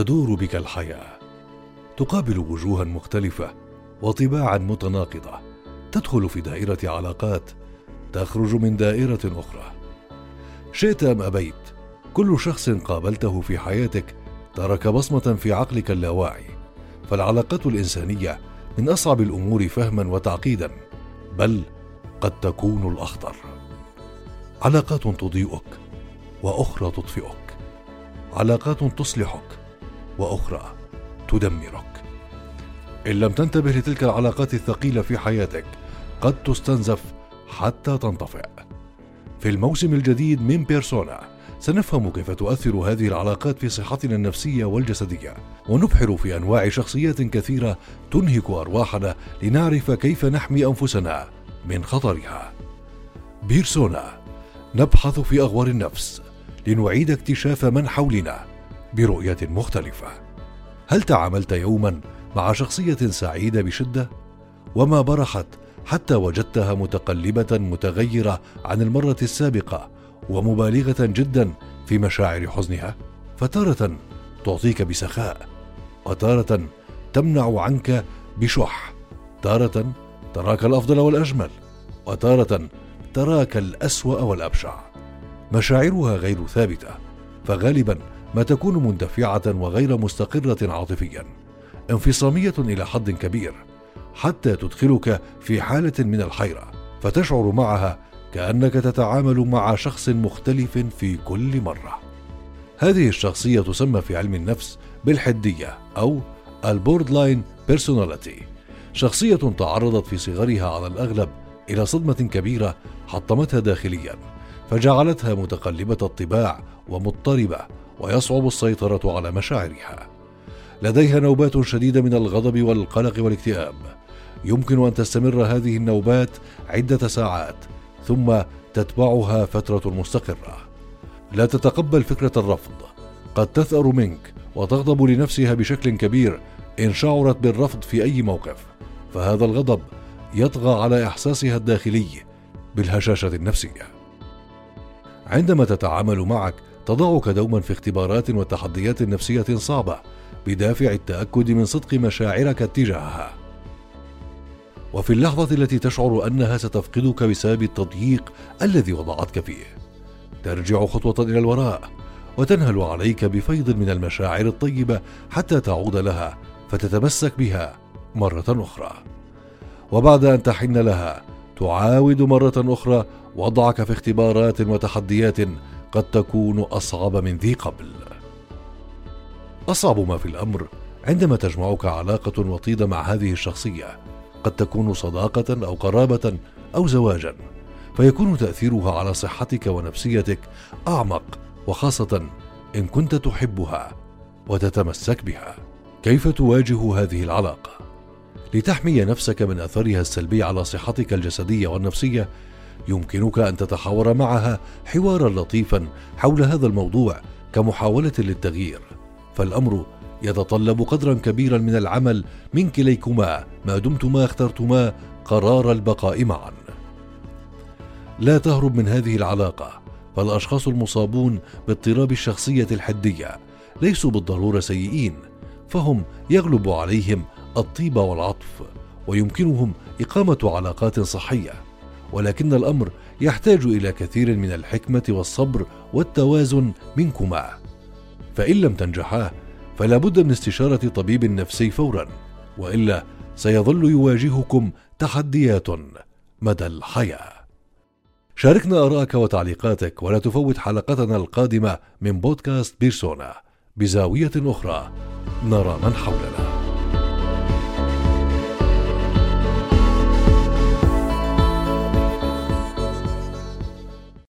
تدور بك الحياة. تقابل وجوها مختلفة وطباعا متناقضة. تدخل في دائرة علاقات. تخرج من دائرة أخرى. شئت أم أبيت؟ كل شخص قابلته في حياتك ترك بصمة في عقلك اللاواعي. فالعلاقات الإنسانية من أصعب الأمور فهما وتعقيدا بل قد تكون الأخطر. علاقات تضيئك وأخرى تطفئك. علاقات تصلحك وأخرى تدمرك. إن لم تنتبه لتلك العلاقات الثقيلة في حياتك قد تستنزف حتى تنطفئ. في الموسم الجديد من بيرسونا سنفهم كيف تؤثر هذه العلاقات في صحتنا النفسية والجسدية ونبحر في أنواع شخصيات كثيرة تنهك أرواحنا لنعرف كيف نحمي أنفسنا من خطرها. بيرسونا نبحث في أغوار النفس لنعيد اكتشاف من حولنا. برؤية مختلفة. هل تعاملت يوما مع شخصية سعيدة بشدة؟ وما برحت حتى وجدتها متقلبة متغيرة عن المرة السابقة ومبالغة جدا في مشاعر حزنها؟ فتارة تعطيك بسخاء وتارة تمنع عنك بشح تارة تراك الأفضل والأجمل وتارة تراك الأسوأ والأبشع. مشاعرها غير ثابتة فغالبا ما تكون مندفعة وغير مستقرة عاطفيا. انفصامية إلى حد كبير حتى تدخلك في حالة من الحيرة فتشعر معها كأنك تتعامل مع شخص مختلف في كل مرة. هذه الشخصية تسمى في علم النفس بالحدية أو ال borderline personality. شخصية تعرضت في صغرها على الأغلب إلى صدمة كبيرة حطمتها داخليا فجعلتها متقلبة الطباع ومضطربة ويصعب السيطرة على مشاعرها. لديها نوبات شديدة من الغضب والقلق والاكتئاب. يمكن أن تستمر هذه النوبات عدة ساعات ثم تتبعها فترة مستقرة. لا تتقبل فكرة الرفض. قد تثأر منك وتغضب لنفسها بشكل كبير إن شعرت بالرفض في أي موقف. فهذا الغضب يطغى على إحساسها الداخلي بالهشاشة النفسية. عندما تتعامل معك تضعك دوما في اختبارات وتحديات نفسية صعبة بدافع التأكد من صدق مشاعرك تجاهها. وفي اللحظة التي تشعر أنها ستفقدك بسبب التضييق الذي وضعتك فيه ترجع خطوة إلى الوراء وتنهل عليك بفيض من المشاعر الطيبة حتى تعود لها فتتمسك بها مرة أخرى. وبعد أن تحن لها تعاود مرة أخرى وضعك في اختبارات وتحديات قد تكون أصعب من ذي قبل. أصعب ما في الأمر عندما تجمعك علاقة وطيدة مع هذه الشخصية. قد تكون صداقة أو قرابة أو زواجا. فيكون تأثيرها على صحتك ونفسيتك أعمق وخاصة إن كنت تحبها وتتمسك بها. كيف تواجه هذه العلاقة؟ لتحمي نفسك من أثرها السلبي على صحتك الجسدية والنفسية يمكنك أن تتحاور معها حوارا لطيفا حول هذا الموضوع كمحاولة للتغيير. فالأمر يتطلب قدرا كبيرا من العمل من كليكما ما دمتما اخترتما قرار البقاء معا. لا تهرب من هذه العلاقة فالأشخاص المصابون باضطراب الشخصية الحدية ليسوا بالضرورة سيئين فهم يغلب عليهم الطيبه والعطف ويمكنهم إقامة علاقات صحية. ولكن الأمر يحتاج إلى كثير من الحكمة والصبر والتوازن منكما. فإن لم تنجحا فلا بد من استشارة طبيب نفسي فورا وإلا سيظل يواجهكم تحديات مدى الحياة. شاركنا ارائك وتعليقاتك ولا تفوت حلقتنا القادمة من بودكاست بيرسونا. بزاوية أخرى نرى من حولنا.